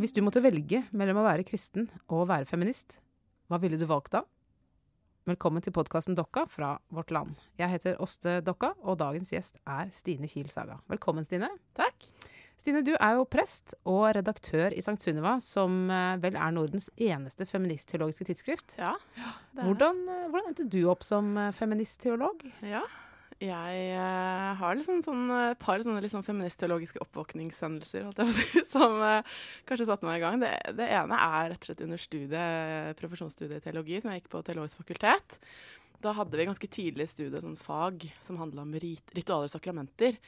Hvis du måtte velge mellom å være kristen og å være feminist, hva ville du valgt da? Velkommen til podkasten Dokka fra Vårt Land. Jeg heter Åste Dokka, og dagens gjest er Stine Kiel Saga. Velkommen, Stine. Takk. Stine, du er jo prest og redaktør i Sankt Sunniva, som eh, vel er Nordens eneste feministteologiske tidsskrift. Ja. Hvordan, er. hvordan endte du opp som eh, feministteolog? Ja. Jeg uh, har liksom sånn, et par sånne liksom feministteologiske oppvåkningshendelser si, som uh, kanskje satte meg i gang. Det, det, ene er rett og slett under studiet, profesjonsstudiet i teologi, som jeg gikk på Teologisk fakultet. Da hadde vi ganske tidlig i studiet sånn fag som handla om rit ritualer og sakramenter.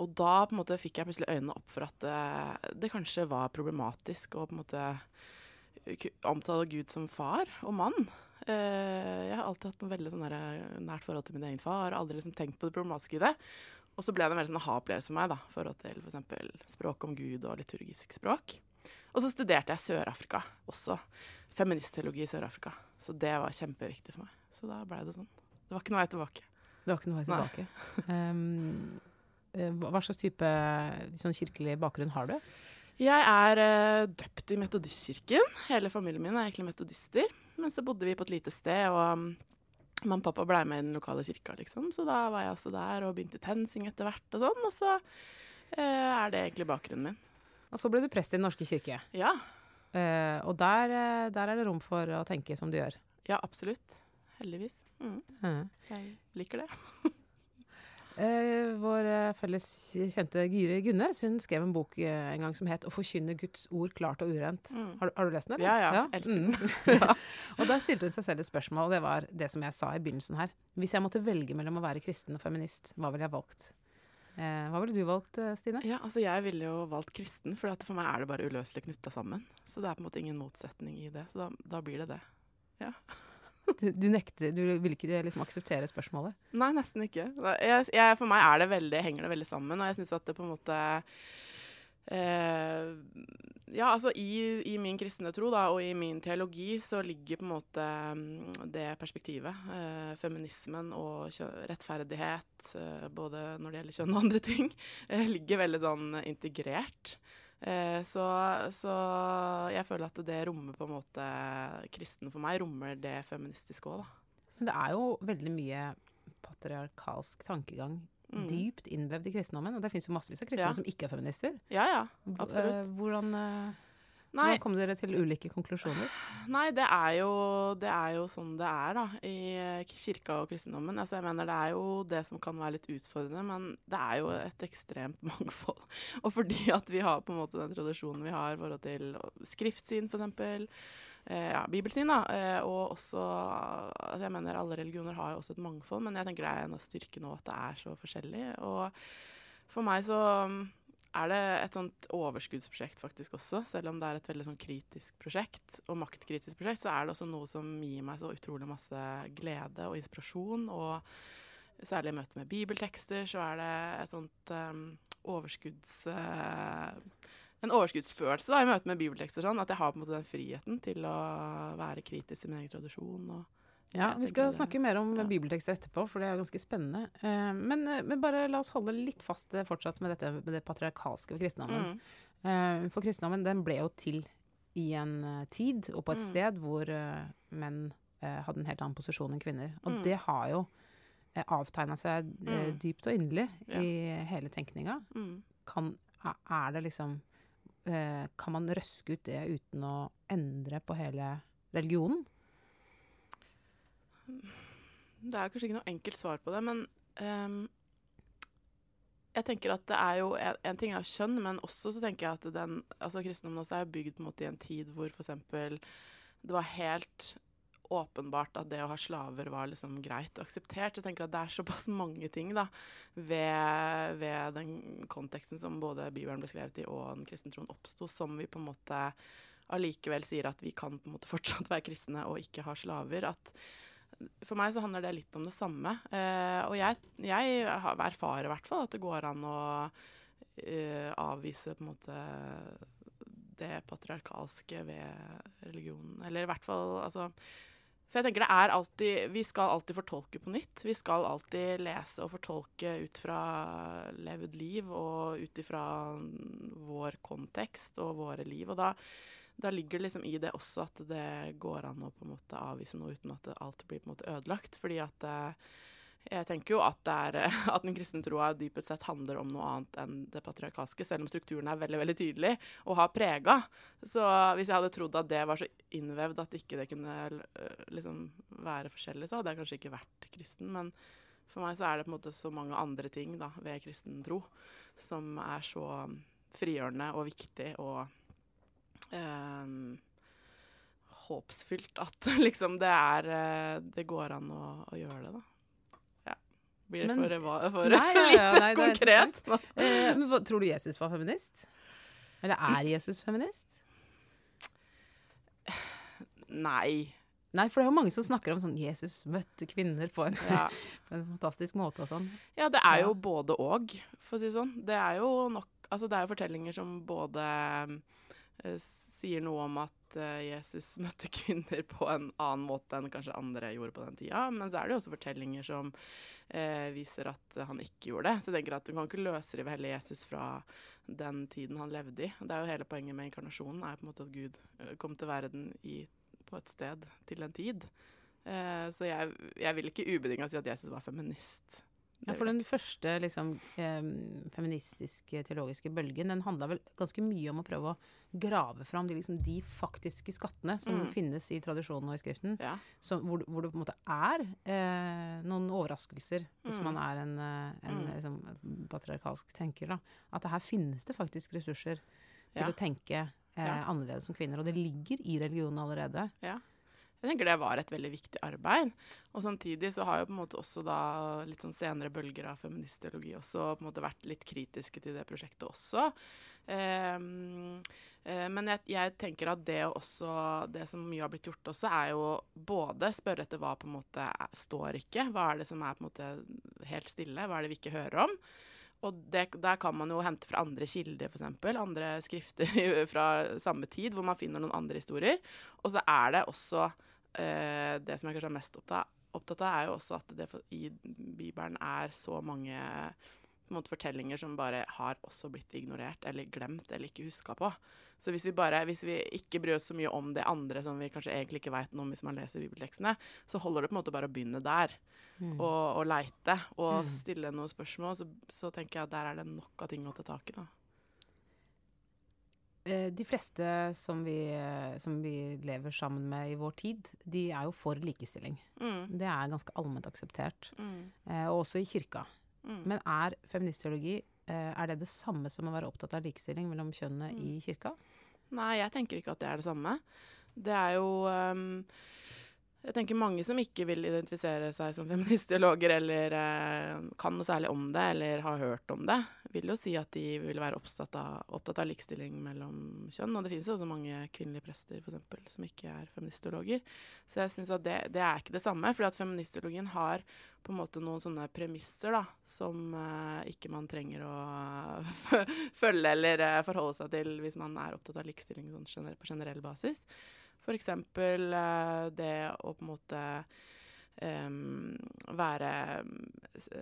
Og da på en måte fikk jeg plutselig øynene opp for at uh, det kanskje var problematisk å på en måte omtale Gud som far og mann. Uh, jeg har alltid hatt en veldig sånn nært forhold til min egen far. Har aldri liksom tenkt på det problematiske i det. Og så ble det en veldig sånn ha-opplevelse for meg. da, forhold til f.eks. Språk om Gud og liturgisk språk. Og så studerte jeg Sør-Afrika også. Feministteologi i Sør-Afrika. Så det var kjempeviktig for meg. Så da blei det sånn. Det var ikke noe vei tilbake. Det var ikke noe vei tilbake. Um, Eh, hva slags type sånn kirkelig bakgrunn har du? Jeg er uh, døpt i Metodistkirken. Hele familien min er egentlig metodister. Men så bodde vi på et lite sted, og um, mamma og pappa blei med i den lokale kirka, liksom. Så da var jeg også der og begynte TenSing etter hvert og sånn. Og så uh, er det egentlig bakgrunnen min. Og så ble du prest i Den norske kirke. Ja. Uh, og der, der, er det rom for å tenke som du gjør. Ja, absolutt. Heldigvis. Mm. Jeg liker det. Eh, vår eh, felles kjente Gyri Gunnes hun skrev en bok eh, en gang som het 'Å forkynne Guds ord klart og urent'. Mm. Har, har, du lest den? eller? Ja, ja. ja? Elsker den. Mm. ja. Og der stilte hun seg selv et spørsmål, og det var det som jeg sa i begynnelsen her. Hvis jeg måtte velge mellom å være kristen og feminist, hva ville jeg valgt? Hva ville du valgt, Stine? Ja, altså Jeg ville jo valgt kristen, for for meg er det bare uløselig knytta sammen. Så det er på en måte ingen motsetning i det. Så da, da blir det det. Ja. Du, du, nekter, du vil ikke liksom akseptere spørsmålet? Nei, nesten ikke. Jeg, jeg, for meg det veldig, henger det veldig sammen, og jeg syns at det på en måte eh, Ja, altså i, i, min kristne tro da, og i min teologi så ligger på en måte mm, det perspektivet, eh, feminismen og rettferdighet, eh, både når det gjelder kjønn og andre ting, eh, ligger veldig sånn integrert. Eh, så, så, jeg føler at det rommer på en måte Kristen for meg rommer det feministiske òg, da. Men det er jo veldig mye patriarkalsk tankegang mm. dypt innvevd i kristendommen. Og det fins jo massevis av kristne ja. som ikke er feminister. Ja, ja, absolutt. Eh, hvordan Nei. Hvordan kom dere til ulike konklusjoner? Nei, det er, jo, det er jo sånn det er da, i kirka og kristendommen. Altså, jeg mener Det er jo det som kan være litt utfordrende, men det er jo et ekstremt mangfold. Og fordi at vi har på en måte den tradisjonen vi har i forhold til skriftsyn, f.eks. Eh, ja, bibelsyn, da. Eh, og også altså, Jeg mener alle religioner har jo også et mangfold, men jeg tenker det er en av styrkene òg at det er så forskjellig. Og for meg så er det et sånt overskuddsprosjekt faktisk også. Selv om det er et veldig sånn kritisk prosjekt, og maktkritisk prosjekt, så er det også noe som gir meg så utrolig masse glede og inspirasjon. Og særlig i møte med bibeltekster så er det et sånt um, overskudds... Uh, en overskuddsfølelse da, i møte med bibeltekster, sånn, at jeg har på en måte den friheten til å være kritisk i min egen tradisjon. og ja, Vi skal snakke mer om ja. bibeltekster etterpå, for det er ganske spennende. Uh, men, uh, men, bare la oss holde litt fast uh, fortsatt med dette med det patriarkalske ved kristendommen. Mm. for kristendommen den ble jo til i en tid og på et mm. sted hvor menn hadde en helt annen posisjon enn kvinner. Og mm. det har jo avtegna seg mm. dypt og inderlig ja. i hele tenkninga. Mm. Kan, er det liksom Kan man røske ut det uten å endre på hele religionen? Det er kanskje ikke noe enkelt svar på det, men um, jeg tenker at det er jo En, en ting er kjønn, men også så tenker jeg at den, altså kristendommen også er bygd på en måte i en tid hvor f.eks. det var helt åpenbart at det å ha slaver var liksom greit og akseptert. Jeg tenker at det er såpass mange ting da, ved, ved den konteksten som både Bibelen ble skrevet i og den kristne troen oppsto, som vi på en måte allikevel sier at vi kan på en måte fortsatt være kristne og ikke ha slaver. At for meg så handler det litt om det samme. Eh, og jeg, jeg erfarer i hvert fall at det går an å eh, avvise på en måte det patriarkalske ved religionen. Eller i hvert fall altså For jeg tenker det er alltid Vi skal alltid fortolke på nytt. Vi skal alltid lese og fortolke ut fra levd liv og ut ifra vår kontekst og våre liv. Og da, da ligger det liksom i det også at det går an å på en måte avvise noe uten at alt blir på en måte ødelagt. Fordi at eh, jeg tenker jo at, er, at den kristne troa dypest sett handler om noe annet enn det patriarkalske, selv om strukturen er veldig veldig tydelig og har prega. Så hvis jeg hadde trodd at det var så innvevd at ikke det kunne øh, liksom være forskjellig, så hadde jeg kanskje ikke vært kristen. Men for meg så er det på en måte så mange andre ting da, ved kristen tro som er så frigjørende og viktig og øh, håpsfylt at liksom det er øh, Det går an å, å gjøre det, da. Blir det men, for, for nei, ja, ja, nei, lite konkret? Eh, men hva, tror du Jesus var feminist? Eller er Jesus feminist? Nei. Nei, for det er jo mange som snakker om sånn Jesus møtte kvinner på en, ja. på en fantastisk måte og sånn. Ja, det er jo både og, for å si det sånn. Det er jo nok Altså, det er jo fortellinger som både uh, sier noe om at uh, Jesus møtte kvinner på en annen måte enn kanskje andre gjorde på den tida, men så er det jo også fortellinger som eh, viser at han ikke gjorde det. Så jeg tenker at Du kan ikke løsrive hele Jesus fra den tiden han levde i. Det er jo Hele poenget med inkarnasjonen er på en måte at Gud eh, kom til verden i, på et sted til en tid. Eh, så jeg, jeg vil ikke ubetinga si at Jesus var feminist. Ja, for den første liksom, feministiske teologiske bølgen den handla vel ganske mye om å prøve å grave fram de, liksom, de faktiske skattene som mm. finnes i tradisjonen og i Skriften. Ja. som, hvor, hvor, det på en måte er eh, noen overraskelser, hvis mm. man er en, eh, en mm. liksom, patriarkalsk tenker. Da. At her finnes det faktisk ressurser til ja. å tenke eh, annerledes som kvinner. Og det ligger i religionen allerede. Ja. Jeg tenker det var et veldig viktig arbeid. Og samtidig så har jo på en måte også da litt sånn senere bølger av feministteologi også på en måte vært litt kritiske til det prosjektet også. Um, uh, men jeg, jeg, tenker at det også Det som mye har blitt gjort også, er jo både spørre etter hva på en måte står ikke. Hva er det som er på en måte helt stille? Hva er det vi ikke hører om? Og det, der kan man jo hente fra andre kilder, f.eks. Andre skrifter fra samme tid, hvor man finner noen andre historier. Og så er det også det som jeg kanskje er mest opptatt, opptatt av, er jo også at det i Bibelen er så mange måte, fortellinger som bare har også blitt ignorert eller glemt eller ikke huska på. Så hvis vi, bare, hvis vi ikke bryr oss så mye om det andre som vi kanskje egentlig ikke veit noe om hvis man leser bibeltekstene, så holder det på en måte bare å begynne der. Mm. Og, og leite og mm. stille noen spørsmål. Så, så, tenker jeg at der er det nok av ting å ta tak i. da. Eh, de fleste som vi, som vi, lever sammen med i vår tid, de er jo for likestilling. Mm. Det er ganske allment akseptert. Mm. Eh, også i kirka. Mm. Men er feministteologi eh, er det det samme som å være opptatt av likestilling mellom kjønnene mm. i kirka? Nei, jeg tenker ikke at det er det samme. Det er jo um, jeg tenker mange som ikke vil identifisere seg som feministiologer eller eh, kan noe særlig om det eller har hørt om det, vil jo si at de vil være opptatt av, opptatt av likestilling mellom kjønn. Og det finnes jo også mange kvinnelige prester for eksempel, som ikke er feministologer. Så jeg syns at det, det, er ikke det samme. fordi at feministiologien har på en måte noen sånne premisser da, som uh, ikke man trenger å følge eller uh, forholde seg til hvis man er opptatt av likestilling sånn, på generell basis. F.eks. Uh, det å på en måte um, være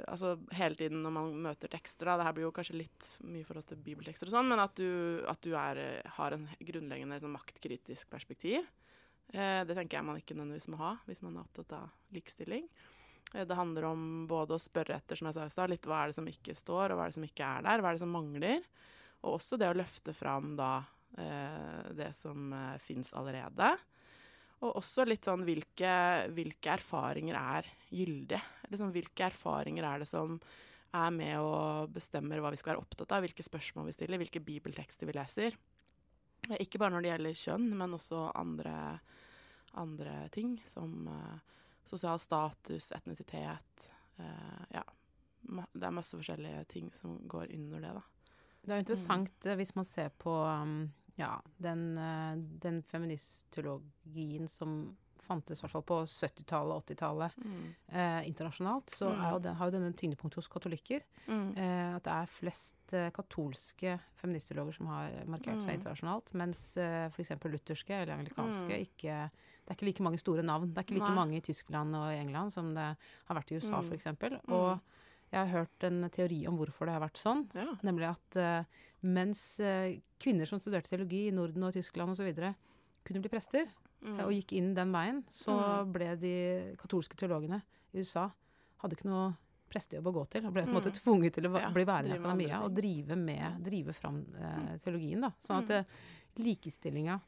Altså hele tiden når man møter tekster, da Det her blir jo kanskje litt mye forhold til bibeltekster og sånn, men at du, at du er, har en grunnleggende liksom, maktkritisk perspektiv. Uh, det tenker jeg man ikke nødvendigvis må ha hvis man er opptatt av likestilling. Uh, det handler om både å spørre etter, som jeg sa i stad, litt hva er det som ikke står, og hva er det som ikke er der, hva er det som mangler. Og også det å løfte fram da uh, det som fins allerede. Og også litt sånn hvilke, hvilke erfaringer er gyldige? Liksom, hvilke erfaringer er det som er med og bestemmer hva vi skal være opptatt av? Hvilke spørsmål vi stiller, hvilke bibeltekster vi leser? Ikke bare når det gjelder kjønn, men også andre, andre ting, som uh, sosial status, etnisitet. Uh, ja. Det er masse forskjellige ting som går under det, da. Det er interessant mm. hvis man ser på um, ja, den, uh, den feministologien som fantes i hvert fall på 70-tallet og 80-tallet mm. eh, internasjonalt, så mm. jo den, har jo denne tyngdepunktet hos katolikker. Mm. Eh, at det er flest eh, katolske feministologer som har markert seg mm. internasjonalt, mens eh, f.eks. lutherske eller anglikanske mm. ikke det er ikke like mange store navn. Det er ikke like Nei. mange i Tyskland og i England som det har vært i USA, Mm. f.eks. Mm. Og jeg har hørt en teori om hvorfor det har vært sånn. Ja. Nemlig at uh, mens uh, kvinner som studerte teologi i Norden og Tyskland osv. kunne bli prester, Mm. og gikk inn den veien, så Mm. ble de katolske teologene i USA hadde ikke noe prestejobb å gå til, og ble på en måte Mm. tvunget til å Ja, bli værende i akademia og drive, med, drive fram Mm. teologien. da. Sånn at Mm. likestillinga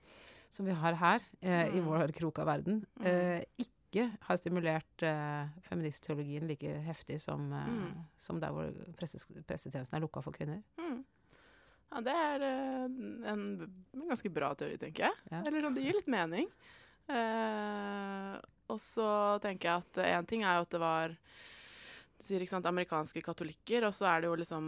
som vi har her, i Mm. vår krok av verden, Mm. Ikke har stimulert uh, feministteologien like heftig som, uh, Mm. som der hvor presses, pressetjenesten er lukka for kvinner. Mm. Ja, det er uh, en, en ganske bra teori, tenker jeg. Ja. Eller sånn, det gir litt mening. Og så tenker jeg at én ting er jo at det var du sier ikke sant, amerikanske katolikker, og så er det jo liksom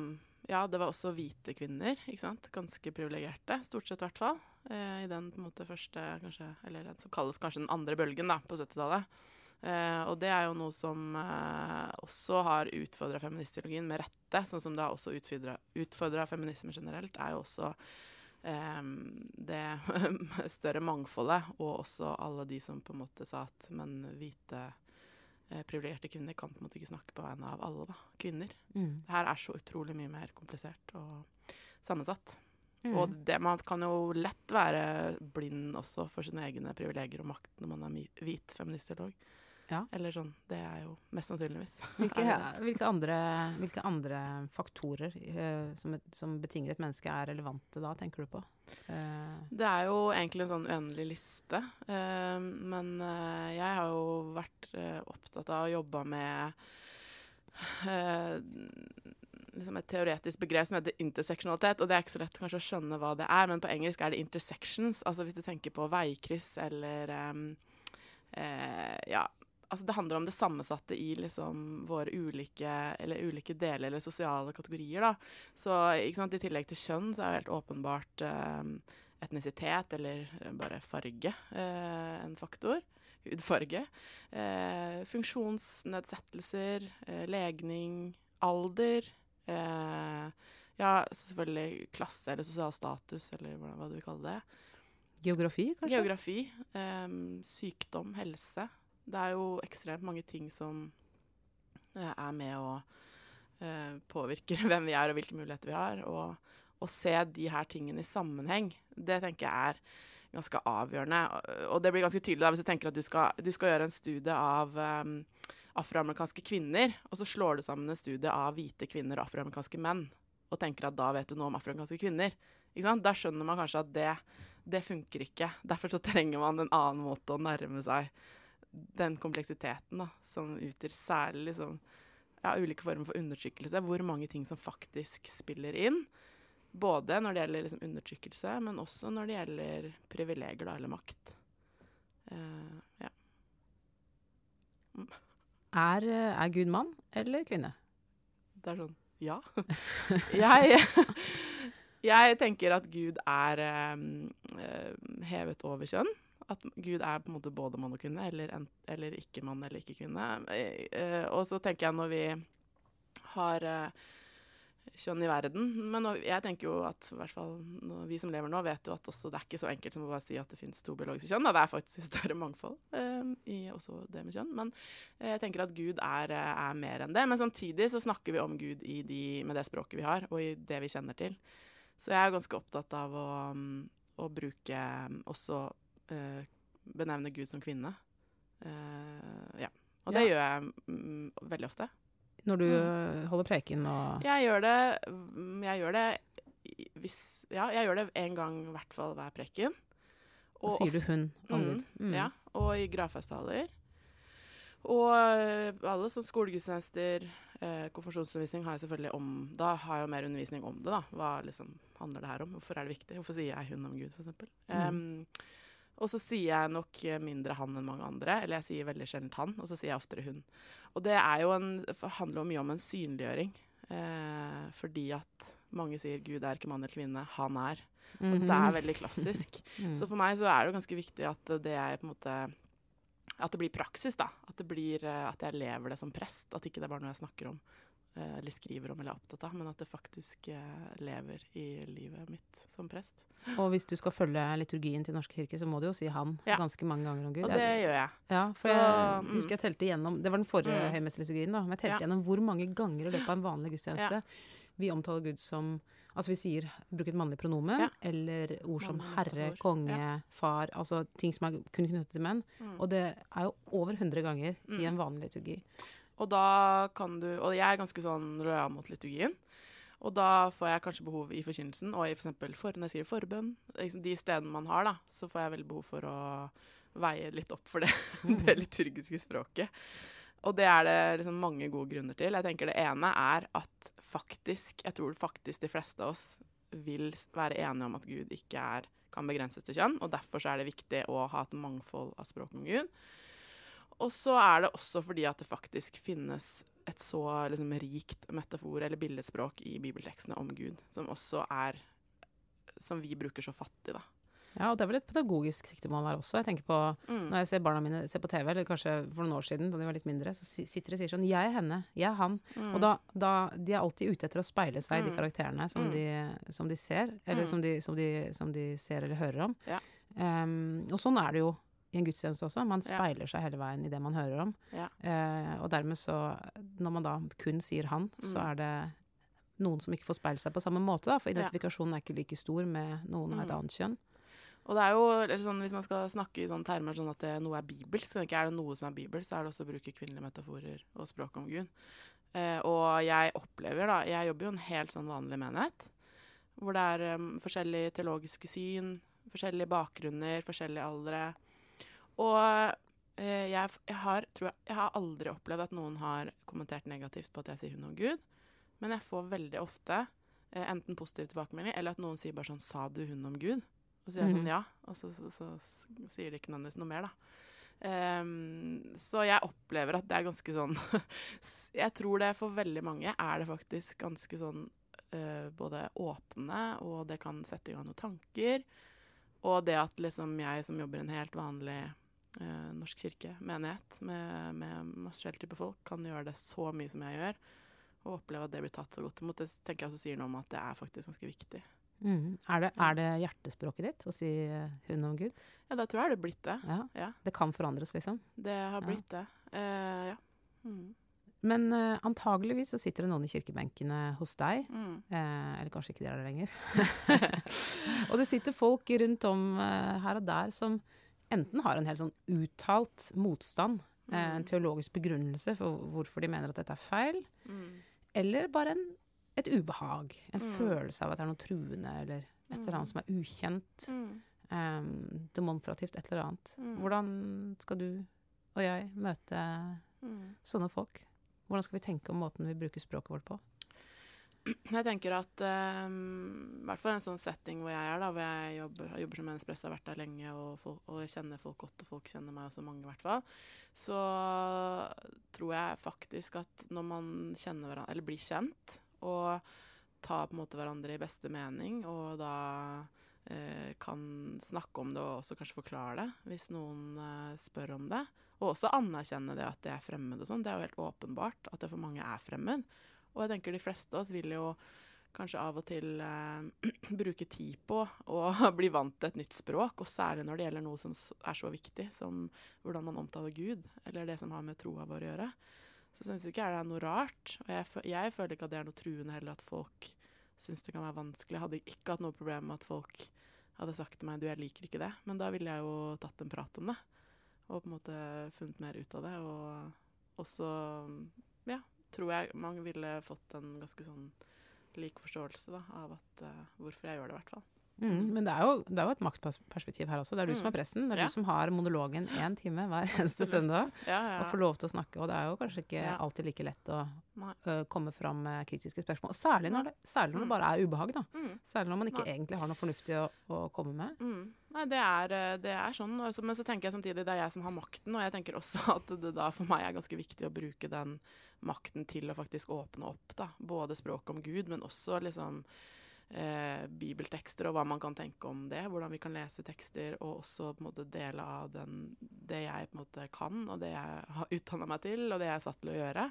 Ja, det var også hvite kvinner, ikke sant. Ganske privilegerte, stort sett i hvert fall. Eh, I den måte første, kanskje, eller den som kalles kanskje den andre bølgen, da, på 70-tallet. Eh, og det er jo noe som eh, også har utfordra feministteologien med rette, sånn som det har også utfordra feminisme generelt, er jo også eh, det større mangfoldet, og også alle de som på en måte sa at men hvite eh, privilegerte kvinner kan på en måte ikke snakke på vegne av alle da, kvinner. Mm. Det her er så utrolig mye mer komplisert og sammensatt. Mm. Og det, man kan jo lett være blind også for sine egne privilegier og makt når man er hvit feministteolog. Ja. Eller sånn. Det er jo mest sannsynligvis. Hvilke, hvilke, andre, hvilke andre faktorer uh, som, et, som betinger et menneske er relevante da, tenker du på? Uh. Det er jo egentlig en sånn uendelig liste. Uh, men jeg har jo vært opptatt av å jobbe med liksom et teoretisk begrep som heter interseksjonalitet. Og det er ikke så lett kanskje å skjønne hva det er, men på engelsk er det intersections. Altså hvis du tenker på veikryss eller um, eh, Ja. Altså det handler om det sammensatte i liksom våre ulike, eller ulike deler eller sosiale kategorier. da. Så sant, I tillegg til kjønn så er det helt åpenbart um, etnisitet eller bare farge uh, en faktor. Hudfarge. Eh, funksjonsnedsettelser, eh, legning, alder. Eh, ja, selvfølgelig klasse eller sosial status, eller hva, hva du vil kalle det. geografi, kanskje? Geografi, eh, sykdom, helse. Det er jo ekstremt mange ting som eh, er med å eh, påvirke hvem vi er og hvilke muligheter vi har. Og å se de her tingene i sammenheng, det tenker jeg er ganske avgjørende. Og- Og det blir ganske tydelig da, hvis du tenker at du skal, du skal gjøre en studie av um, afroamerikanske kvinner, og så slår du sammen en studie av hvite kvinner og afroamerikanske menn, og tenker at da vet du noe om afroamerikanske kvinner. Da skjønner man kanskje at det, det funker ikke. Derfor så trenger man en annen måte å nærme seg den kompleksiteten da, som utgjør særlig liksom, ja, ulike former for undertrykkelse. Hvor mange ting som faktisk spiller inn. Både når det gjelder liksom, undertrykkelse, men også når det gjelder privilegier da, eller makt. Uh, ja. Er, eh, er Gud mann eller kvinne? Det er sånn Ja. jeg, jeg tenker at Gud er eh, hevet over kjønn. At Gud er på en måte både mann og kvinne, eller, en, eller ikke mann eller ikke kvinne. Eh, og så tenker jeg når vi har eh, kjønn i verden Men jeg tenker jo at i hvert fall vi som lever nå, vet jo at også det er ikke så enkelt som å bare si at det finnes to biologiske kjønn. Da. Det er faktisk et større mangfold eh, i også det med kjønn. Men eh, jeg tenker at Gud er, eh, er mer enn det. Men samtidig så snakker vi om Gud i de, med det språket vi har, og i det vi kjenner til. Så jeg er ganske opptatt av å, å bruke også eh, benevne Gud som kvinne. Eh, ja. Og det Ja. gjør jeg mm, veldig ofte. Når du Mm. holder preken og Jeg gjør det mm, Jeg gjør det hvis Ja, jeg gjør det en gang i hvert fall hver preken. Da sier du hun om Mm, Gud. Mm. Ja, og i gravferdstaler. Og eh, alle sånn skolegudstjenester, eh, konfirmasjonsundervisning har jeg selvfølgelig om Da har jeg jo mer undervisning om det, da. Hva liksom handler det her om? Hvorfor er det viktig? Hvorfor sier jeg hun om Gud, eksempel? Mm. Og så sier jeg nok mindre han enn mange andre, eller jeg sier veldig sjelden han, og så sier jeg oftere hun. Og det er jo en, handler jo mye om en synliggjøring, eh, fordi at mange sier Gud er ikke mann eller kvinne, han er. Altså, det er veldig klassisk. Mm. Så for meg så er det jo ganske viktig at det er på en måte At det blir praksis, da. At, det blir, eh, at jeg lever det som prest. At ikke det er bare noe jeg snakker om. Eh, eller skriver om eller er opptatt av, men at det faktisk eh, lever i livet mitt som prest. Og hvis du skal følge liturgien til Norsk kirke, så må du jo si 'han' Ja. ganske mange ganger om Gud. Og det gjør jeg. Ja, for Så, jeg mm. husker jeg telte igjennom Det var den forrige Mm. høymesseliturgien, da. Men jeg telte Ja. gjennom hvor mange ganger i løpet av en vanlig gudstjeneste vi omtaler Gud som Altså vi sier bruker et mannlig pronomen, Ja. eller ord som Mannlig herre, ord. konge, far Altså ting som er kun knyttet til menn. Mm. Og det er jo over 100 ganger i Mm. en vanlig liturgi. Og da kan du Og jeg er ganske sånn lojal mot liturgien. Og da får jeg kanskje behov i forkynnelsen, og i for eksempel for, når jeg skriver forbønn, liksom de stedene man har, da, så får jeg veldig behov for å veie litt opp for det, det liturgiske språket. Og det er det liksom mange gode grunner til. Jeg tenker Det ene er at faktisk, jeg tror faktisk de fleste av oss vil være enige om at Gud ikke er, kan begrenses til kjønn, og derfor så er det viktig å ha et mangfold av språk om Gud. Og så er det også fordi at det faktisk finnes et så liksom, rikt metafor- eller billedspråk i bibeltekstene om Gud, som også er Som vi bruker så fattig, da. Ja, og det er vel et pedagogisk siktemål her også. Jeg tenker på Når jeg ser barna mine ser på TV, eller kanskje for noen år siden da de var litt mindre, så sitter de og sier sånn 'Jeg er henne. Jeg er han'. Mm. Og da, da De er alltid ute etter å speile seg i de Mm. karakterene som, Mm. de, som de ser, eller Mm. som, de, som, de, som de ser eller hører om. Ja. Um, og sånn er det jo i en gudstjeneste også. Man speiler seg hele veien i det man hører om. Eh, og dermed så Når man da kun sier 'han', så Mm. er det noen som ikke får speile seg på samme måte, da. For identifikasjonen er ikke like stor med noen av et Mm. annet kjønn. Og det er jo eller sånn, Hvis man skal snakke i sånne termer sånn at det, noe er bibelsk, så er det noe som er bibelsk, så er det også å bruke kvinnelige metaforer og språk om Gud. Eh, og jeg opplever da Jeg jobber jo en helt sånn vanlig menighet, hvor det er um, forskjellige teologiske syn, forskjellige bakgrunner, forskjellige aldre. Og eh, jeg, jeg, har, tror jeg, jeg har aldri opplevd at noen har kommentert negativt på at jeg sier hun om Gud, men jeg får veldig ofte eh, enten positiv tilbakemelding, eller at noen sier bare sånn 'Sa du hun om Gud?' Og så sier jeg sånn ja, og så, så, så, så sier de ikke nødvendigvis noe mer, da. Um, så jeg opplever at det er ganske sånn Jeg tror det for veldig mange er det faktisk ganske sånn uh, både åpne, og det kan sette i gang noen tanker. Og det at liksom jeg som jobber i en helt vanlig norsk kirke, menighet, med, med masse forskjellige typer folk, kan gjøre det så mye som jeg gjør, og oppleve at det blir tatt så godt imot, det tenker jeg også sier noe om at det er faktisk ganske viktig. Mm. Er, det, er det hjertespråket ditt å si eh, 'hun om Gud'? Ja, da tror jeg det er blitt det. Ja. Ja. Det kan forandres, liksom. Det har Ja. blitt det. Eh, ja. Mm. Men uh, antageligvis så sitter det noen i kirkebenkene hos deg. Mm. Eh, eller kanskje ikke de er der lenger. og det sitter folk rundt om uh, her og der som enten har en helt sånn uttalt motstand, mm. en Mm. teologisk begrunnelse for hvorfor de mener at dette er feil, Mm. eller bare en, et ubehag. En Mm. følelse av at det er noe truende, eller et eller annet som er ukjent. Mm. eh, demonstrativt, et eller annet. Mm. Hvordan skal du og jeg møte Mm. sånne folk? Hvordan skal vi tenke om måten vi bruker språket vårt på? Jeg tenker at um, i hvert fall i en sånn setting hvor jeg er, da, hvor jeg jobber, jobber som menneskepresse, har vært der lenge og, folk, og kjenner folk godt, og folk kjenner meg også mange, i hvert fall, så tror jeg faktisk at når man kjenner hverandre, eller blir kjent, og tar på en måte hverandre i beste mening, og da eh, kan snakke om det og også kanskje forklare det hvis noen eh, spør om det, og også anerkjenne det at det er fremmed og sånn, det er jo helt åpenbart at det for mange er fremmed. Og jeg tenker de fleste av oss vil jo kanskje av og til eh, bruke tid på å bli vant til et nytt språk, og særlig når det gjelder noe som er så viktig som hvordan man omtaler Gud, eller det som har med troa vår å gjøre. Så syns ikke jeg det er noe rart. Og jeg, jeg føler ikke at det er noe truende heller at folk syns det kan være vanskelig. Jeg hadde ikke hatt noe problem med at folk hadde sagt til meg du, jeg liker ikke det, men da ville jeg jo tatt en prat om det. Og på en måte funnet mer ut av det. Og også, ja, tror jeg man ville fått en ganske sånn lik forståelse da, av at, uh, hvorfor jeg gjør det, i hvert fall. Mm, men det er, jo, det er jo et maktperspektiv her også. Det er du som er pressen. Det er Ja. du som har monologen én time hver eneste søndag. Ja, ja. Og får lov til å snakke. Og det er jo kanskje ikke alltid like lett å uh, komme fram med kritiske spørsmål. Særlig når det, særlig når det Mm. bare er ubehag, da. Mm. Særlig når man ikke Nei. egentlig har noe fornuftig å, å komme med. Mm. Nei, det er, eh, det er sånn. Men så tenker jeg samtidig det er jeg som har makten, og jeg tenker også at det da for meg er ganske viktig å bruke den makten til å faktisk åpne opp, da. Både språket om Gud, men også liksom eh, bibeltekster og hva man kan tenke om det. Hvordan vi kan lese tekster, og også på en måte dele av den, det jeg på en måte kan, og det jeg har utdanna meg til, og det jeg er satt til å gjøre.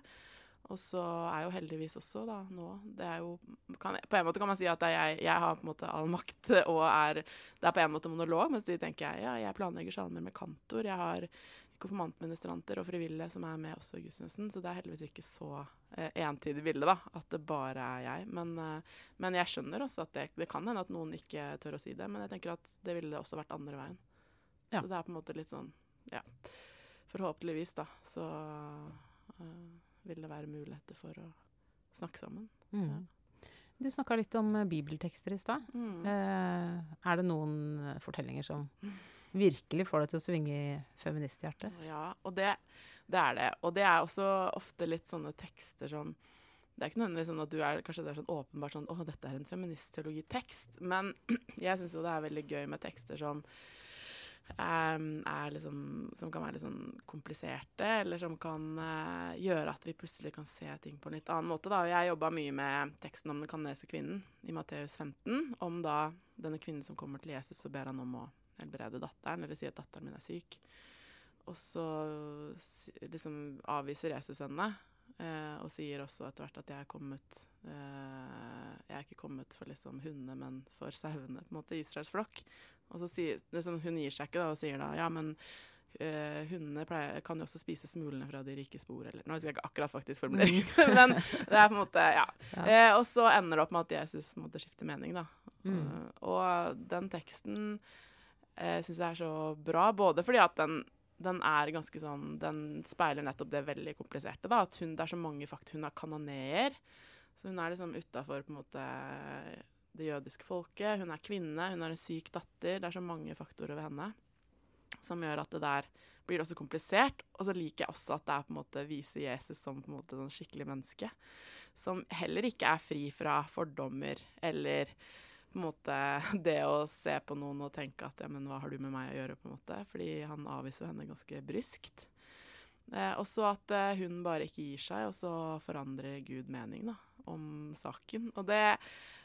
Og så er jo heldigvis også da nå det er jo, kan, På en måte kan man si at jeg, jeg har på en måte all makt og er Det er på en måte monolog, mens de tenker jeg ja, jeg planlegger salmer med kantor. Jeg har konfirmantministranter og frivillige som er med også i gudstjenesten. Så det er heldigvis ikke så eh, entydig bilde, da, at det bare er jeg. Men, eh, men jeg skjønner også at det, det, kan hende at noen ikke tør å si det. Men jeg tenker at det ville også vært andre veien. Ja. Så det er på en måte litt sånn Ja. Forhåpentligvis, da, så eh, vil det være muligheter for å snakke sammen. Mm. Ja. Du snakka litt om bibeltekster i stad. Mm. Uh, er det noen fortellinger som virkelig får deg til å svinge i feministhjertet. Ja, og det, det, er det. Og det er også ofte litt sånne tekster som Det er ikke nødvendigvis sånn at du er kanskje det er sånn åpenbart sånn Å, dette er en feministteologitekst. Men jeg syns jo det er veldig gøy med tekster som Um, liksom, som kan være litt sånn kompliserte, eller som kan uh, gjøre at vi plutselig kan se ting på en litt annen måte. Da. Jeg jobba mye med teksten om den kanadiske kvinnen i Matteus 15, om da denne kvinnen som kommer til Jesus og ber han om å helbrede datteren, eller si at datteren min er syk. Og så liksom avviser Jesus henne, eh, og sier også etter hvert at jeg er kommet eh, Jeg er ikke kommet for liksom hundene, men for sauene, på en måte, Israels flokk. Og så sier liksom, Hun gir seg ikke da, og sier da ja, men eh, hundene pleier, kan jo også spise smulene fra de rike spor, eller Nå husker jeg ikke akkurat faktisk formuleringen, mm. men det er på en måte Ja. ja. Uh, og så ender det opp med at Jesus måtte skifte mening, da. Mm. Og, og den teksten eh, syns jeg er så bra. Både fordi at den, den, er ganske sånn Den speiler nettopp det veldig kompliserte. da, At hun, det er så mange fakt Hun er kanoneer. Så hun er liksom utafor måte det jødiske folket. Hun er kvinne, hun har en syk datter. Det er så mange faktorer ved henne som gjør at det der blir også komplisert. Og så liker jeg også at det er på en måte viser Jesus som på en måte sånn skikkelig menneske. Som heller ikke er fri fra fordommer eller på en måte det å se på noen og tenke at ja, men hva har du med meg å gjøre, på en måte. Fordi han avviser henne ganske bryskt. Eh, og så at eh, hun bare ikke gir seg, og så forandrer Gud mening da, om saken. Og det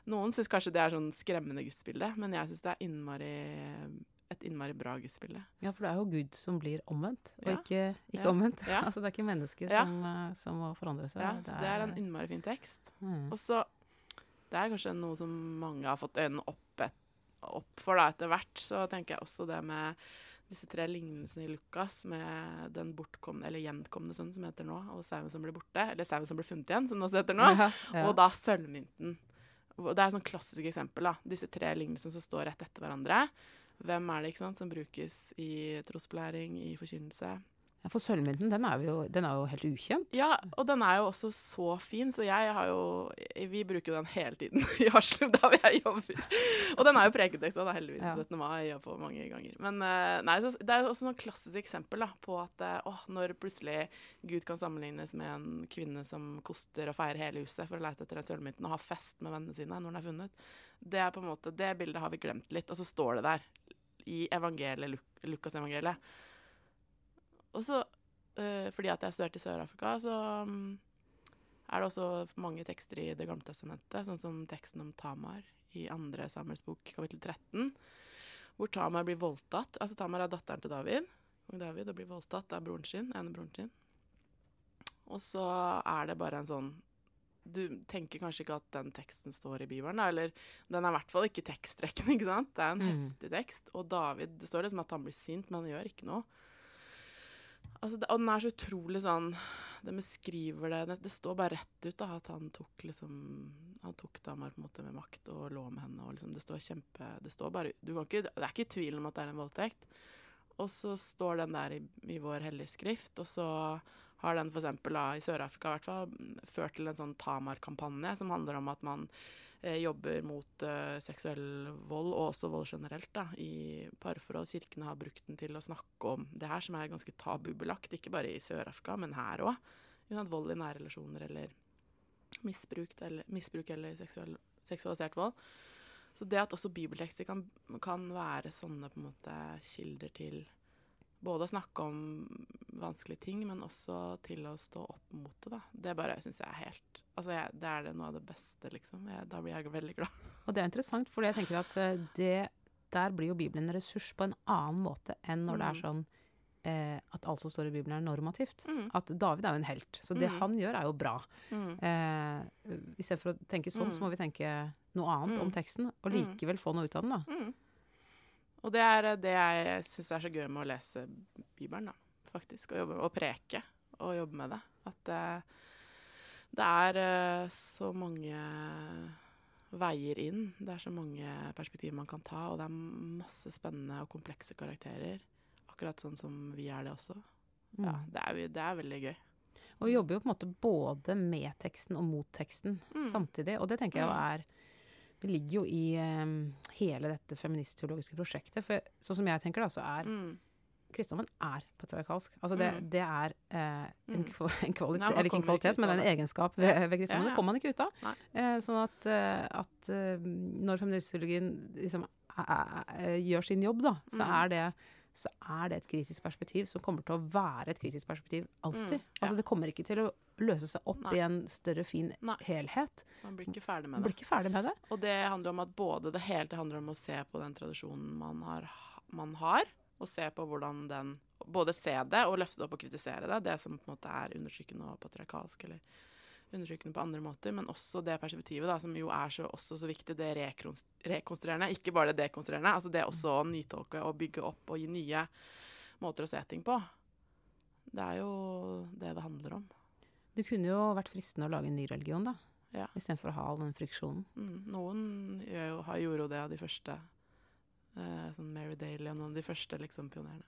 Noen syns kanskje det er sånn skremmende gudsbilde, men jeg syns det er innmari et innmari bra gudsbilde. Ja, for det er jo Gud som blir omvendt, og ja. ikke, ikke ja. omvendt. Altså det er ikke mennesket som, uh, som, må forandre seg. Ja, så det er, det er en innmari fin tekst. Mm. Og så det er kanskje noe som mange har fått øynene opp, et, opp for da, etter hvert. Så tenker jeg også det med disse tre lignelsene i Lukas, med den bortkomne, eller gjenkomne sønnen som heter nå, og sauen som blir borte, eller sauen som blir funnet igjen, som det også heter nå, ja, ja. og da sølvmynten. Det er et sånn klassisk eksempel. da, Disse tre lignelsene som står rett etter hverandre. Hvem er det ikke sant, som brukes i trosopplæring, i forkynnelse? Ja, For sølvmynten, den er, jo, den er, jo, helt ukjent. Ja, og den er jo også så fin, så jeg har jo Vi bruker den hele tiden i Haslum, der jeg jobber. Og den er jo preketekst, da, heldigvis, ja. 17. mai og på mange ganger. Men eh, nei, det er også noen klassisk eksempel da, på at åh, når plutselig Gud kan sammenlignes med en kvinne som koster og feirer hele huset for å lete etter den sølvmynten og ha fest med vennene sine når den er funnet, det er på en måte, det bildet har vi glemt litt. Og så står det der i evangeliet, Lukas-evangeliet og så, uh, fordi at jeg studerte i Sør-Afrika, så um, er det også mange tekster i Det gamle testamentet, sånn som teksten om Tamar i andre Samuels bok, kapittel 13, hvor Tamar blir voldtatt. Altså Tamar er datteren til David, og David og blir voldtatt av broren sin, ene broren sin. Og så er det bare en sånn Du tenker kanskje ikke at den teksten står i Bibelen, eller den er i hvert fall ikke tekstrekken, ikke sant? Det er en mm. heftig tekst. Og David Det står liksom at han blir sint, men han gjør ikke noe. Altså, det, og den er så utrolig sånn De beskriver det Det står bare rett ut da, at han tok liksom Han tok dama på en måte med makt og lå med henne. og liksom, Det står kjempe Det står bare ikke, Det er ikke tvil om at det er en voldtekt. Og så står den der i, i vår hellige skrift, og så har den f.eks. i Sør-Afrika hvert ført til en sånn Tamar-kampanje som handler om at man jobber mot eh, seksuell vold, og også vold generelt, da, i parforhold. Kirkene har brukt den til å snakke om det her, som er ganske tabubelagt, ikke bare i Sør-Afrika, men her òg. Vold i nære relasjoner eller misbruk eller, misbruk eller seksuell, seksualisert vold. Så det at også bibeltekster kan, kan være sånne måte kilder til både å snakke om vanskelige ting, men også til å stå opp mot det. da. Det bare syns jeg er helt Altså, jeg, det er det noe av det beste, liksom. Jeg, da blir jeg veldig glad. Og det er interessant, for jeg tenker at eh, det, der blir jo Bibelen en ressurs på en annen måte enn når mm. det er mm. sånn eh, at alt som står i Bibelen er normativt. Mm. At David er jo en helt. Så det Mm. han gjør, er jo bra. Mm. Eh, Istedenfor å tenke sånn, så Mm. må vi tenke noe annet Mm. om teksten, og Mm. likevel få noe ut av den, da. Og det er eh, det jeg syns er så gøy med å lese Bibelen, da, faktisk. Og, jobbe, og preke og jobbe med det. At eh, det er eh, så mange veier inn. Det er så mange perspektiver man kan ta, og det er masse spennende og komplekse karakterer. Akkurat sånn som vi er det også. Ja, Mm. det, er, det er veldig gøy. Og vi jobber jo på en måte både med teksten og mot teksten Mm. samtidig. Og det tenker jeg jo Mm. er Det ligger jo i um, hele dette feministteologiske prosjektet. For sånn som jeg tenker, da, så er Mm. kristendommen er patriarkalsk. Altså det, Mm. det er eh, en, Mm. en kvalitet, Nei, eller ikke en kvalitet, men en egenskap ved, ved kristendommen. Ja, ja. Det kommer man ikke ut av. Eh, sånn at, eh, at eh, når feministteologien liksom er- gjør sin jobb, da, så, Mm. er det, så er det et kritisk perspektiv som kommer til å være et kritisk perspektiv alltid. Mm, ja. Altså det kommer ikke til å løse seg opp Nei. i en større, fin Nei. helhet. Man blir ikke ferdig med med blir det. ikke ferdig med det. Og det handler om at både det hele det handler om å se på den tradisjonen man har, man har og se på hvordan den Både se det og løfte det opp og kritisere det, det som på en måte er undertrykkende og patriarkalsk, eller undertrykkende på andre måter, men også det perspektivet da, som jo er så, også så viktig, det rekonstruerende, ikke bare det dekonstruerende, altså det også å nytolke og bygge opp og gi nye måter å se ting på. Det er jo det det handler om. Det kunne jo vært fristende å lage en ny religion, da. Ja. Istedenfor å ha all den friksjonen. Mm, noen jo, har, gjorde jo det av de første. Eh, sånn Mary Daly og noen av de første liksom, pionerene.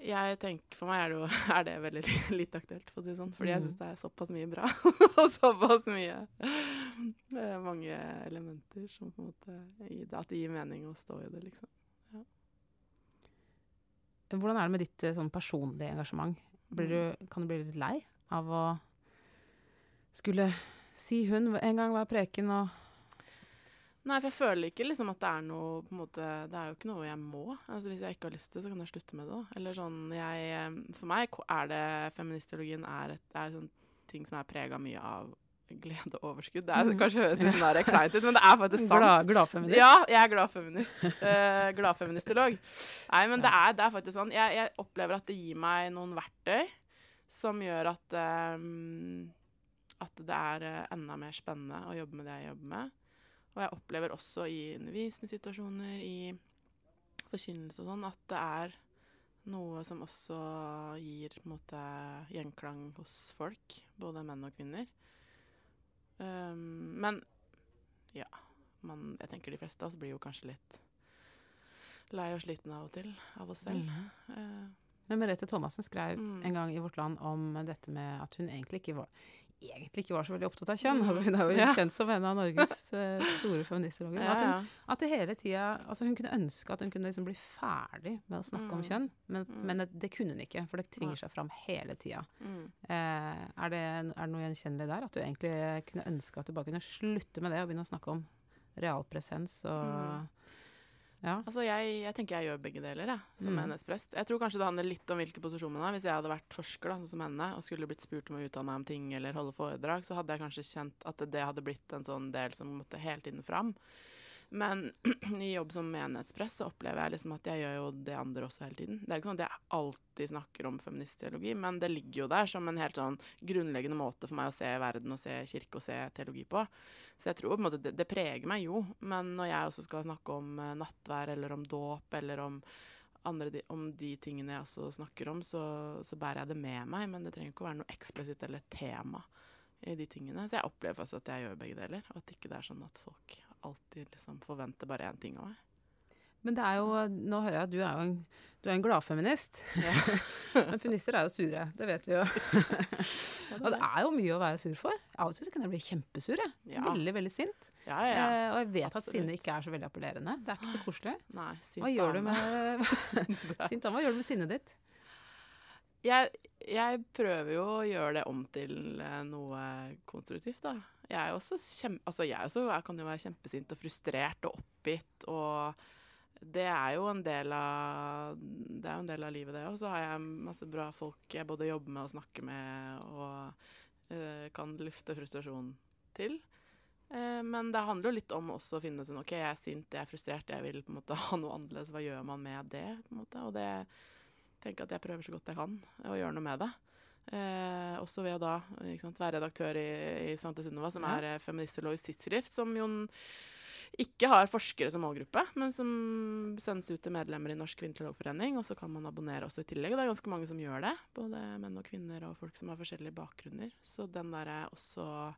Jeg tenker, For meg er det, jo, er det veldig li- lite aktuelt, for å si sånn. Fordi jeg Mm. syns det er såpass mye bra. og såpass mye eh, Mange elementer som på en måte At det gir mening å stå i det, liksom. Hvordan er det med ditt eh, sånn personlige engasjement? Blir Mm. du, kan du bli litt lei av å skulle si hun en gang hver preken og Nei, for jeg føler ikke liksom at det er noe på en måte, Det er jo ikke noe jeg må. Altså Hvis jeg ikke har lyst til det, så kan jeg slutte med det. Eller sånn jeg eh, For meg er det feministologien, er, et, er sånn ting som er prega mye av glede og overskudd. Det er Mm. kanskje høres litt sånn kleint ut, men det er faktisk sant. glad, gladfeminist? Ja, jeg er glad feminist. Uh, Gladfeministolog. Nei, men det er, det er faktisk sånn. Jeg, jeg opplever at det gir meg noen verktøy som gjør at um, At det er eh, enda mer spennende å jobbe med det jeg jobber med. Og jeg opplever også i undervisningssituasjoner, i forkynnelse og sånn, at det er noe som også gir måte gjenklang hos folk, både menn og kvinner. Um, men ja man, Jeg tenker de fleste av oss blir jo kanskje litt lei og sliten av og til av oss selv. Mm. Uh, Men Merete Thomassen skrev Mm. en gang i Vårt Land om dette med at hun egentlig ikke var egentlig ikke var så veldig opptatt av kjønn. Mm. Altså, hun er jo Ja. kjent som en av Norges eh, store feministologer. ja, At, hun, at det hele tida altså Hun kunne ønske at hun kunne liksom bli ferdig med å snakke om Mm. kjønn, men, Mm. men det, det kunne hun ikke, for det tvinger seg fram hele tida. Mm. Eh, er, det, er det noe gjenkjennelig der? At du egentlig kunne ønske at du bare kunne slutte med det og begynne å snakke om realpresens og Mm. Ja. Altså, jeg, jeg tenker jeg gjør begge deler, jeg, som Mm. menighetsprest. Jeg tror kanskje det handler litt om hvilken posisjon man har. Hvis jeg hadde vært forsker, da, sånn som henne, og skulle blitt spurt om å uttale meg om ting eller holde foredrag, så hadde jeg kanskje kjent at det hadde blitt en sånn del som måtte hele tiden fram. Men i jobb som menighetspress så opplever jeg liksom at jeg gjør jo det andre også hele tiden. Det er ikke sånn at jeg alltid snakker om feministteologi, men det ligger jo der som en helt sånn grunnleggende måte for meg å se verden og se kirke og se teologi på. Så jeg tror på en måte det, det preger meg jo. Men når jeg også skal snakke om uh, nattvær eller om dåp eller om andre om de tingene jeg også snakker om, så, så bærer jeg det med meg. Men det trenger ikke å være noe eksplisitt eller tema i de tingene. Så jeg opplever faktisk at jeg gjør begge deler, og at ikke det er sånn at folk alltid liksom forventer bare én ting av meg. Men det er jo Nå hører jeg at du er jo en, du er en gladfeminist. Ja. Men feminister er jo sure. Det vet vi jo. og det er jo mye å være sur for. Av og til så kan jeg bli kjempesur. Jeg. Ja. Veldig, veldig sint. Ja, ja. Eh, og jeg vet at Absolutt. sinne ikke er så veldig appellerende. Det er ikke så koselig. Nei, sint Hva gjør du med Sint dame, hva gjør du med sinnet ditt? Jeg, jeg prøver jo å gjøre det om til eh, noe konstruktivt, da. Jeg er også kjempe... Altså, jeg, også, jeg kan jo være kjempesint og frustrert og oppgitt, og det er jo en del av en del av livet, det òg. Så har jeg masse bra folk jeg både jobber med og snakker med, og uh, kan lufte frustrasjon til. Uh, men det handler jo litt om også å finne sånn OK, jeg er sint, jeg er frustrert, jeg vil på en måte ha noe annerledes. Hva gjør man med det? på en måte? Og det tenke at jeg prøver så godt jeg kan å gjøre noe med det. Eh, også ved å da sant, være redaktør i, i Sante Sunniva, som Ja. er eh, feministolog i tidsskrift, som jo ikke har forskere som målgruppe, men som sendes ut til medlemmer i Norsk kvinnelogforening. Og så kan man abonnere også i tillegg. Det er ganske mange som gjør det. Både menn og kvinner og folk som har forskjellige bakgrunner. Så den derre også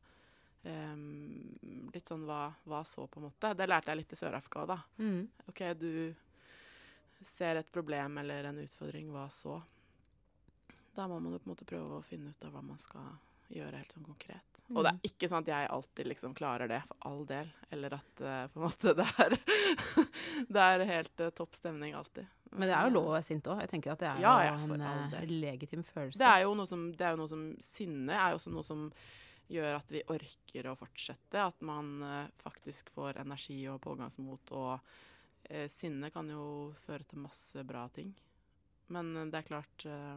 um, Litt sånn hva, hva så, på en måte. Det lærte jeg litt i Sør-Afrika òg, da. Mm. OK, du ser et problem eller en utfordring, hva så? Da må man jo på en måte prøve å finne ut av hva man skal gjøre helt sånn konkret. Og det Mm. er ikke sånn at jeg alltid liksom klarer det, for all del. Eller at uh, på en måte det er, det er helt uh, topp stemning alltid. Men det er jo lov å være sint òg. Jeg tenker at det er Ja, jo en eh, legitim følelse. Det er jo noe som, det er jo noe som Sinne er jo også noe som gjør at vi orker å fortsette. At man eh, faktisk får energi og pågangsmot. Og eh, sinne kan jo føre til masse bra ting. Men eh, det er klart eh,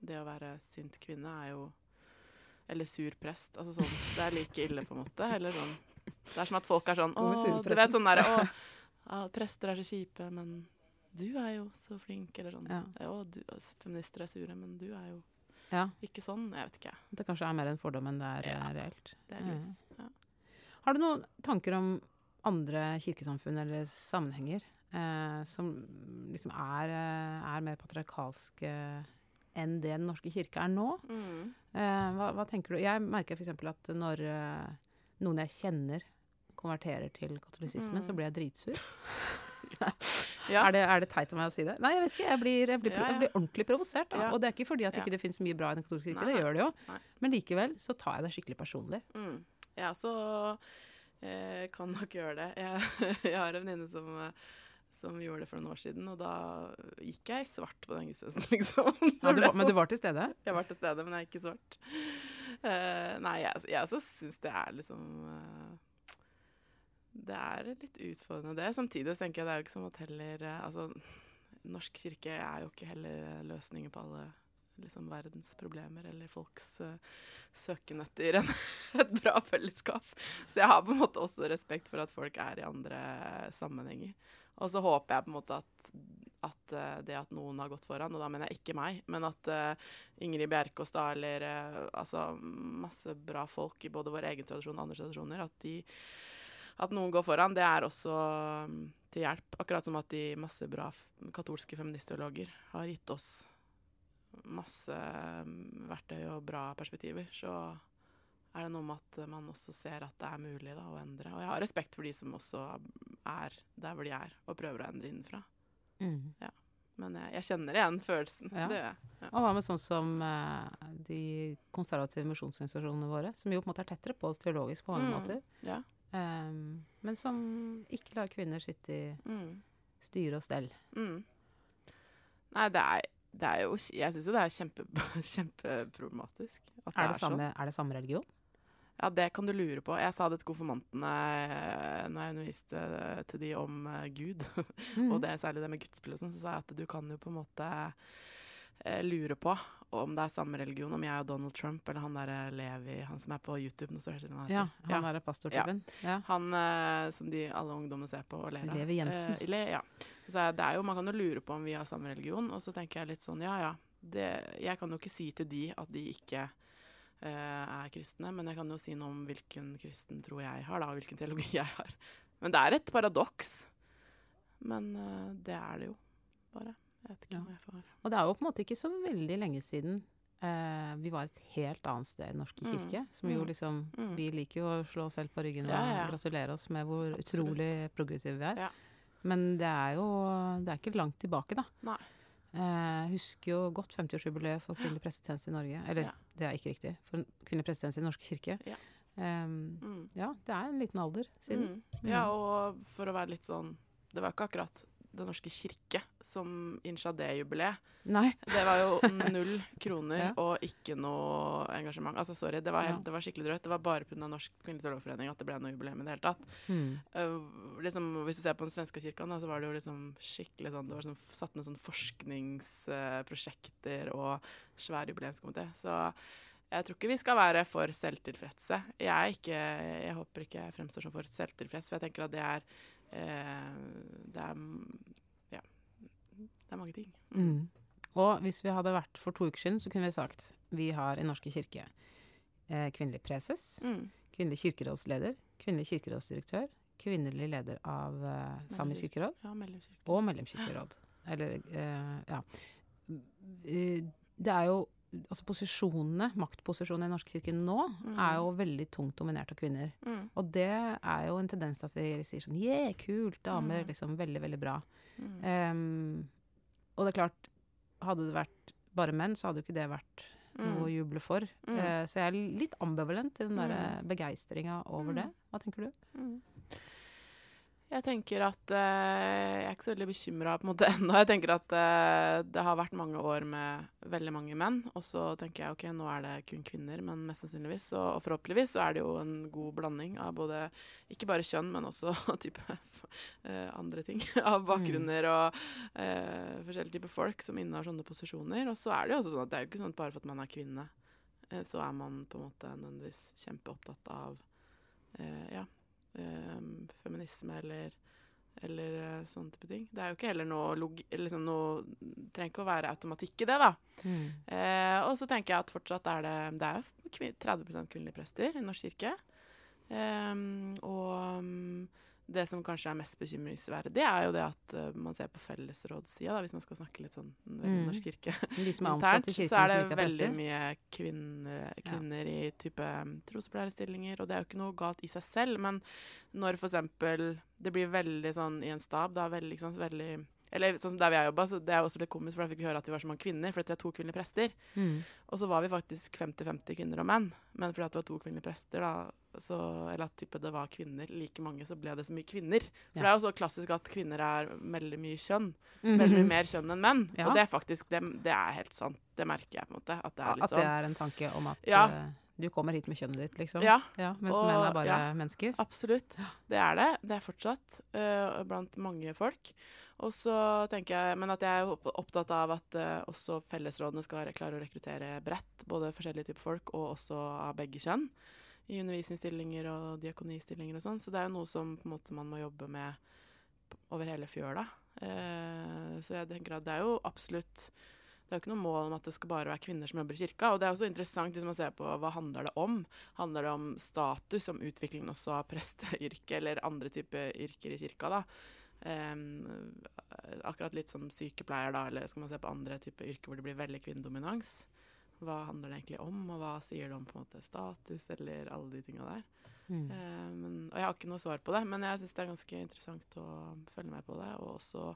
Det å være sint kvinne er jo Eller sur prest. Altså sånn Det er like ille, på en måte. Eller sånn Det er som at folk er sånn Å, du vet sånn derre Å, ja, prester er så kjipe, men du er jo så flink. Eller sånn. Ja. Å, du, altså, feminister er sure, men du er jo Ja, ikke sånn. Jeg vet ikke. Det kanskje er mer en fordom enn det er Ja. eh, reelt. Det er Ja. Ja. Har du noen tanker om andre kirkesamfunn eller sammenhenger eh, som liksom er, eh, er mer patriarkalske enn det Den norske kirke er nå? Mm. Eh, hva, hva tenker du? Jeg merker f.eks. at når eh, noen jeg kjenner konverterer til katolisisme, Mm. så blir jeg dritsur. Ja. Er, det, er det teit av meg å si det? Nei, jeg vet ikke. Jeg blir, jeg blir, Ja, ja. Jeg blir ordentlig provosert. Og det er ikke fordi at ikke det fins mye bra i den katolske kirke, det gjør det jo. Nei. Men likevel så tar jeg det skikkelig personlig. Mm. Ja, så eh, kan nok gjøre det. Jeg, jeg har en venninne som, eh, som gjorde det for noen år siden, og da gikk jeg svart på den gudstjenesten, liksom. Ja, du, var- men du var til stede? Jeg var til stede, men jeg gikk i svart. Uh, nei, jeg, jeg også syns det er liksom uh, Det er litt utfordrende, det. Samtidig tenker jeg det er jo ikke som at heller Altså, Norsk kirke er jo ikke heller løsninger på alle liksom, verdens problemer eller folks uh, søken etter en, et bra fellesskap. Så jeg har på en måte også respekt for at folk er i andre sammenhenger. Og så håper jeg på en måte at, at eh, det at noen har gått foran, og da mener jeg ikke meg, men at uh, Ingrid Bjerkås da, eller uh, altså masse bra folk i både vår egen tradisjon og andre tradisjoner, at, de, at noen går foran, det er også mm, til hjelp. Akkurat som at de masse bra katolske feministteologer har gitt oss masse mm, verktøy og bra perspektiver, så er det noe med at man også ser at det er mulig da, å endre. Og jeg har respekt for de som også er der hvor de er, og prøver å endre innenfra. Mm. Men jeg, jeg kjenner igjen følelsen. Ja. Det. Ja. Og hva med sånn som eh, de konservative misjonsorganisasjonene våre, som jo på en måte er tettere på oss teologisk på mange Mm. måter, Ja. um, men som ikke lar kvinner sitte i Mm. styre og stell. Mm. Nei, det er jo Jeg syns jo det er kjempe, kjempeproblematisk. at Er det, er, samme, er det samme religion? Ja, det kan du lure på. Jeg sa det til konfirmantene eh, når jeg underviste til de om eh, Gud, Mm. og det særlig det med gudsspill og sånn, så sa jeg at du kan jo på en måte eh, lure på om det er samme religion, om jeg og Donald Trump eller han der Levi, han som er på YouTube nå, står det til han Ja, han ja. er pastortypen. Ja. Han eh, som de, alle ungdommene ser på og ler av. Levi Jensen. Eh, le, ja. Så sa jeg, det er jo, man kan jo lure på om vi har samme religion, og så tenker jeg litt sånn, ja ja. Det, jeg kan jo ikke si til de at de ikke uh, er kristne, men jeg kan jo si noe om hvilken kristen tro jeg har, da, og hvilken teologi jeg har. Men det er et paradoks. Men uh, det er det jo, bare. Jeg vet ikke Ja. om jeg får Og det er jo på en måte ikke så veldig lenge siden Uh, vi var et helt annet sted i Den norske Mm. kirke. Som jo Mm. liksom Mm. Vi liker jo å slå oss selv på ryggen og ja, ja. gratulere oss med hvor Absolutt. utrolig progressive vi er. Ja. Men det er jo Det er ikke langt tilbake, da. Nei. Eh, Jeg husker jo godt 50-årsjubileet for kvinnelig prestetjeneste i Norge. Eller, Ja. det er ikke riktig. For kvinnelig prestetjeneste i Den norske kirke. Ja. Um, Mm. ja, det er en liten alder siden. Mm. Ja, og for å være litt sånn Det var ikke akkurat Den norske kirke som innsja det jubileet. Nei. Det var jo null kroner Ja. og ikke noe engasjement. Altså, sorry, det var, helt, det var skikkelig drøyt. Det var bare pga. Norsk kvinnelig teologforening at det ble noe jubileum i det hele tatt. Mm. Uh, liksom, hvis du ser på den svenske kirka, da, så var det jo liksom skikkelig sånn Det var sånn, satt ned sånn forskningsprosjekter og svær jubileumskomité. Så jeg tror ikke vi skal være for selvtilfredse. Jeg, ikke, jeg håper ikke jeg fremstår som for selvtilfreds, for jeg tenker at det er Det er Ja. Det er mange ting. Mm. Og hvis vi hadde vært for to uker siden, så kunne vi sagt vi har i Norske kirke eh, kvinnelig preses, Mm. kvinnelig kirkerådsleder, kvinnelig kirkerådsdirektør, kvinnelig leder av eh, Samisk kirkeråd Ja, og medlemskirkeråd. Eller eh, ja. Eh, Det er jo Altså posisjonene, maktposisjonene i Norsk kirke nå, Mm. er jo veldig tungt dominert av kvinner. Mm. Og det er jo en tendens til at vi sier sånn Yeah, kult, damer. Mm. Liksom veldig, veldig bra. Mm. Em, og det er klart, hadde det vært bare menn, så hadde jo ikke det vært noe å Mm. juble for. Mm. Eh, så jeg er litt ambivalent i den der Mm. begeistringa over Mm. det. Hva tenker du? Mm. Jeg tenker at eh, Jeg er ikke så veldig bekymra ennå. Jeg tenker at eh, det har vært mange år med veldig mange menn. Og så tenker jeg ok, nå er det kun kvinner, men mest sannsynligvis. Og, og forhåpentligvis så er det jo en god blanding av både ikke bare kjønn, men også type eh, andre ting. Av bakgrunner og eh, forskjellige typer folk som innehar sånne posisjoner. Og så er det jo også sånn at det er jo ikke sånn at bare for at man er kvinne, eh, så er man på en måte nødvendigvis kjempeopptatt av eh, ja, feminisme eller, eller eh, sånne type ting. Det er jo ikke heller noe log... Liksom noe trenger ikke å være automatikk i det, da. Eh, og så tenker jeg at fortsatt er det Det er kvin 30 kvinnelige prester i Norsk kirke. Ehm, og mm, det som kanskje er mest bekymringsverdig, er jo det at uh, man ser på fellesrådssida, hvis man skal snakke litt sånn veldig Mm. Norsk kirke De som er ansatt i kirken så er det veldig mye kvinner, kvinner i type um, trosopplærerstillinger, og det er jo ikke noe galt i seg selv, men når for eksempel det blir veldig sånn i en stab, da veldig, liksom, veldig eller sånn som der vi har jobba, så det er også litt komisk, for da fikk vi høre at vi var så mange kvinner, fordi vi er to kvinnelige prester. Mm. Og så var vi faktisk 50-50 kvinner og menn, men fordi at det var to kvinnelige prester, da, så, eller at type det var kvinner like mange, så ble det så mye kvinner. For Ja. det er jo så klassisk at kvinner er veldig mye kjønn. Veldig mye mer kjønn enn menn. Ja. Og det er faktisk, det, det er helt sant. Det merker jeg på en måte. At det er litt At det sånn. er en tanke om at Ja. eh, du kommer hit med kjønnet ditt, liksom. Ja, mens og- menn er bare ja. mennesker. absolutt. Det er det. Det er fortsatt uh, blant mange folk. Og så tenker jeg, Men at jeg er opp- opptatt av at uh, også fellesrådene skal klare å rekruttere bredt. Både forskjellige typer folk og også av begge kjønn. I undervisningsstillinger og diakonistillinger og sånn. Så det er jo noe som på en måte man må jobbe med over hele fjøla. Uh, så jeg tenker at det er jo absolutt det er jo ikke noe mål om at det skal bare være kvinner som jobber i kirka. Og det er også interessant hvis man ser på hva handler det om. Handler det om status, om utviklingen også av presteyrket eller andre typer yrker i kirka, da. Akkurat litt som sykepleier, da, eller skal man se på andre typer yrker hvor det blir veldig kvinnedominans. Hva handler det egentlig om, og hva sier det om på en måte status, eller alle de tinga der. Mm. Eh, men, og jeg har ikke noe svar på det, men jeg syns det er ganske interessant å følge med på det. Og også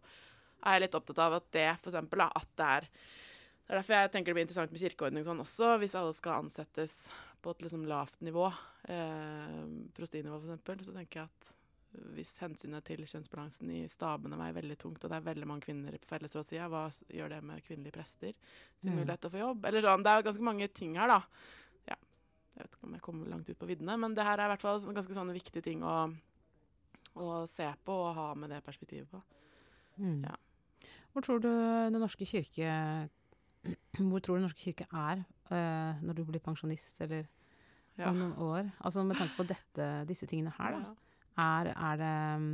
er jeg litt opptatt av at det, for eksempel, da, at det er Det er derfor jeg tenker det blir interessant med kirkeordning sånn også, hvis alle skal ansettes på et liksom lavt nivå, eh, prostinivå eksempel, så tenker jeg at hvis hensynet til kjønnsbalansen i stabene veier veldig tungt, og det er veldig mange kvinner på fellesrådssida, hva gjør det med kvinnelige prester sin Mm. mulighet til å få jobb? Eller sånn, Det er jo ganske mange ting her, da. Ja. Jeg vet ikke om jeg kommer langt ut på viddene, men det her er i hvert fall ganske sånne viktige ting å, å se på og ha med det perspektivet på. Mm. Ja. Hvor tror du Den norske kirke Hvor tror du Den norske kirke er uh, når du blir pensjonist, eller Ja. om noen år? Altså Med tanke på dette, disse tingene her, da. Er, er det um,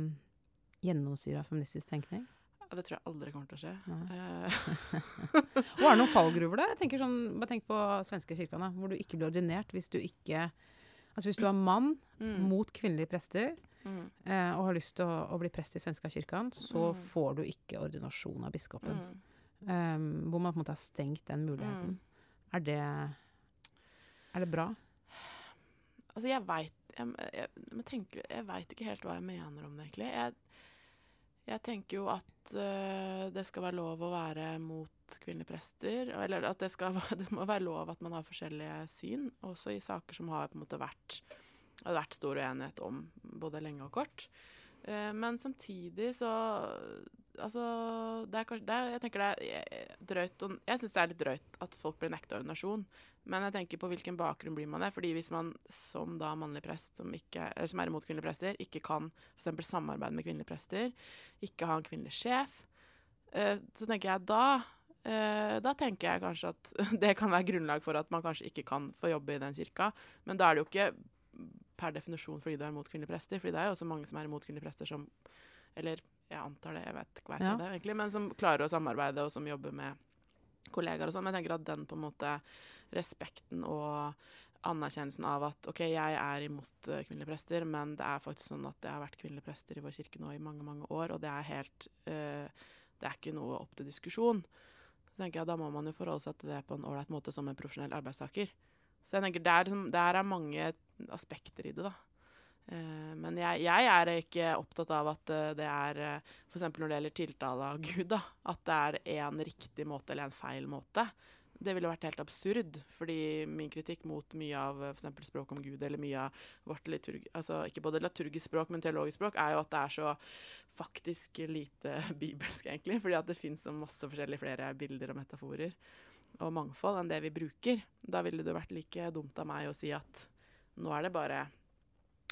gjennomsyra feministisk tenkning? Det tror jeg aldri kommer til å skje. Eh, Og er det noen fallgruver der? Jeg sånn, Bare tenk på svenske kirka, hvor du ikke blir ordinert hvis du ikke Altså hvis du er mann mm, mot kvinnelige prester mm, eh, og har lyst til å, å bli prest i svenska kirken, så Mm. får du ikke ordinasjon av biskopen. mm. Um, hvor man på en måte har stengt den muligheten. Mm. Er det Er det bra? Altså, jeg veit jeg, jeg, jeg, jeg vet ikke helt hva jeg mener om det, egentlig. Jeg, jeg tenker jo at uh, det skal være lov å være mot kvinnelige prester. Eller at det, skal, det må være lov at man har forskjellige syn, også i saker som har på en måte vært vært stor uenighet om, både lenge og kort. Uh, men samtidig så Altså, det er kanskje det Jeg tenker det er eh, drøyt og- Jeg syns det er litt drøyt at folk blir nekta ordinasjon. Men jeg tenker på hvilken bakgrunn blir man det. Fordi hvis man som da mannlig prest som, ikke, som er imot kvinnelige prester, ikke kan f.eks. samarbeide med kvinnelige prester, ikke ha en kvinnelig sjef, eh, så tenker jeg da eh, da tenker jeg kanskje at det kan være grunnlag for at man kanskje ikke kan få jobbe i den kirka. Men da er det jo ikke per definisjon fordi du er imot kvinnelige prester, fordi det er jo også mange som er imot kvinnelige prester som Eller jeg antar det, jeg vet ikke hva Ja. det egentlig, men som klarer å samarbeide, og som jobber med kollegaer og sånn. Men jeg tenker at den på en måte respekten og anerkjennelsen av at OK, jeg er imot uh, kvinnelige prester, men det er faktisk sånn at det har vært kvinnelige prester i vår kirke nå i mange, mange år, og det er helt uh, Det er ikke noe opp til diskusjon. Så tenker jeg Da må man jo forholde seg til det på en ålreit måte som en profesjonell arbeidstaker. Så jeg tenker der, der er mange aspekter i det, da. Uh, men jeg, jeg, er ikke opptatt av at uh, det er uh, F.eks. når det gjelder tiltale av Gud, da. At det er en riktig måte eller en feil måte. Det ville vært helt absurd, fordi min kritikk mot mye av f.eks. språk om Gud, eller mye av vårt liturg... Altså ikke både liturgisk språk, men teologisk språk, er jo at det er så faktisk lite bibelsk, egentlig. Fordi at det fins så masse forskjellige flere bilder og metaforer og mangfold enn det vi bruker. Da ville det vært like dumt av meg å si at nå er det bare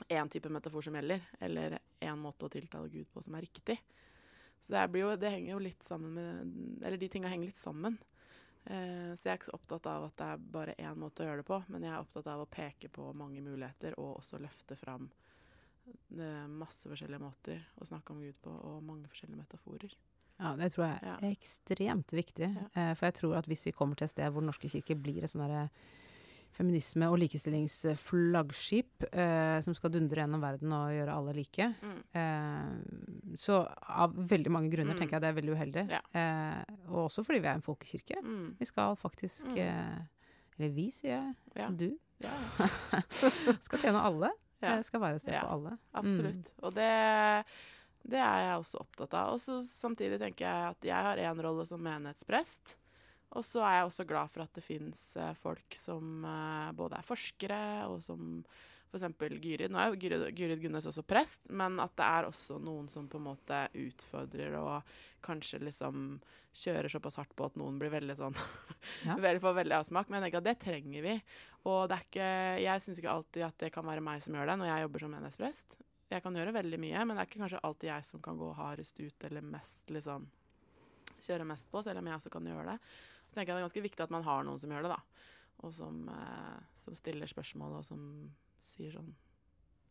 én type metafor som gjelder, eller én måte å tiltale Gud på som er riktig. Så det, jo, det henger jo litt sammen med Eller de tinga henger litt sammen. Eh, så jeg er ikke så opptatt av at det er bare én måte å gjøre det på, men jeg er opptatt av å peke på mange muligheter og også løfte fram eh, masse forskjellige måter å snakke om Gud på, og mange forskjellige metaforer. Ja, det tror jeg er ekstremt viktig. Ja. Eh, for jeg tror at hvis vi kommer til et sted hvor Norske kirke blir et sånn derre feminisme- og likestillingsflaggskip eh, som skal dundre gjennom verden og gjøre alle like. Mm. Eh, så av veldig mange grunner mm. tenker jeg det er veldig uheldig. Ja. Eh, og også fordi vi er en folkekirke. Mm. Vi skal faktisk mm. eh, Eller vi, sier jeg. Ja. Du. Ja. skal tjene alle. Ja. skal være et sted for alle. Absolutt. Mm. Og det, det er jeg også opptatt av. Og samtidig tenker jeg at jeg har én rolle som menighetsprest. Og så er jeg også glad for at det fins eh, folk som eh, både er forskere, og som f.eks. Gyrid. Nå er jo Gyrid, Gyrid Gunnes også prest, men at det er også noen som på en måte utfordrer og kanskje liksom kjører såpass hardt på at noen blir veldig sånn ja. veldig, Får veldig avsmak. Men jeg tenker at det trenger vi. Og det er ikke Jeg syns ikke alltid at det kan være meg som gjør det når jeg jobber som menighetsprest. Jeg kan gjøre veldig mye, men det er ikke kanskje alltid jeg som kan gå hardest ut eller mest liksom kjøre mest på, selv om jeg også kan gjøre det. Så tenker jeg det er ganske viktig at man har noen som gjør det, da. Og som, eh, som stiller spørsmål, og som sier sånn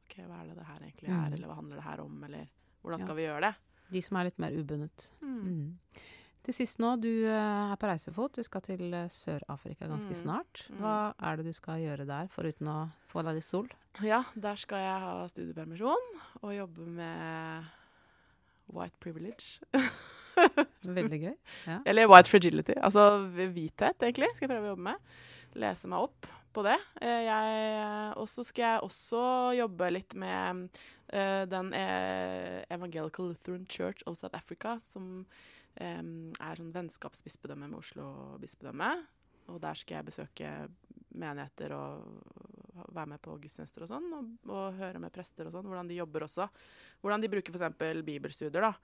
OK, hva er det det her egentlig er, mm. eller hva handler det her om, eller hvordan skal ja. vi gjøre det? De som er litt mer ubundet. Mm. Mm. Til sist nå, du uh, er på reisefot. Du skal til uh, Sør-Afrika ganske mm. snart. Mm. Hva er det du skal gjøre der, foruten å få deg litt sol? Ja, der skal jeg ha studiepermisjon og jobbe med white privilege. Veldig gøy. Ja. Eller white fragility. Altså hvithet, egentlig, skal jeg prøve å jobbe med. Lese meg opp på det. Eh, og så skal jeg også jobbe litt med uh, den Evangelical Lutheran Church of South Africa, som um, er sånn vennskapsbispedømme med Oslo bispedømme. Og der skal jeg besøke menigheter og være med på gudstjenester og sånn, og, og, høre med prester og sånn, hvordan de jobber også. Hvordan de bruker f.eks. bibelstudier, da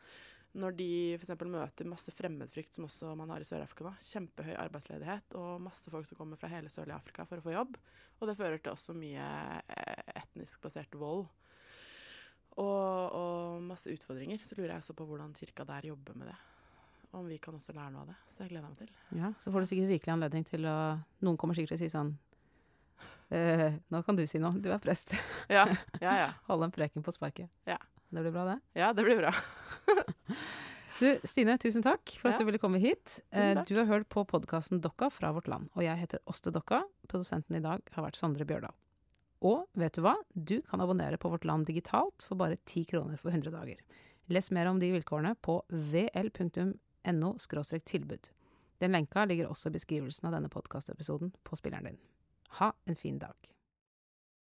når de f.eks. møter masse fremmedfrykt, som også man har i Sør-Afrika nå, kjempehøy arbeidsledighet og masse folk som kommer fra hele sørlige Afrika for å få jobb. Og det fører til også mye eh, etnisk basert vold. Og, og, masse utfordringer. Så lurer jeg også på hvordan kirka der jobber med det. Om vi kan også lære noe av det. Så det gleder jeg meg til. Ja, Så får du sikkert rikelig anledning til å Noen kommer sikkert til å si sånn eh, Nå kan du si noe, du er prest. Ja, ja, ja. Holde en preken på sparket. Ja. Det blir bra, det? Ja, det blir bra. du, Stine, tusen takk for at du ville komme hit. Eh, du har hørt på podkasten Dokka fra vårt land, og jeg heter Åste Dokka. Produsenten i dag har vært Sondre Bjørdal. Og vet du hva? Du kan abonnere på Vårt Land digitalt for bare 10 kroner for 100 dager. Les mer om de vilkårene på vl.no tilbud. Den lenka ligger også i beskrivelsen av denne podkastepisoden på spilleren din. Ha en fin dag.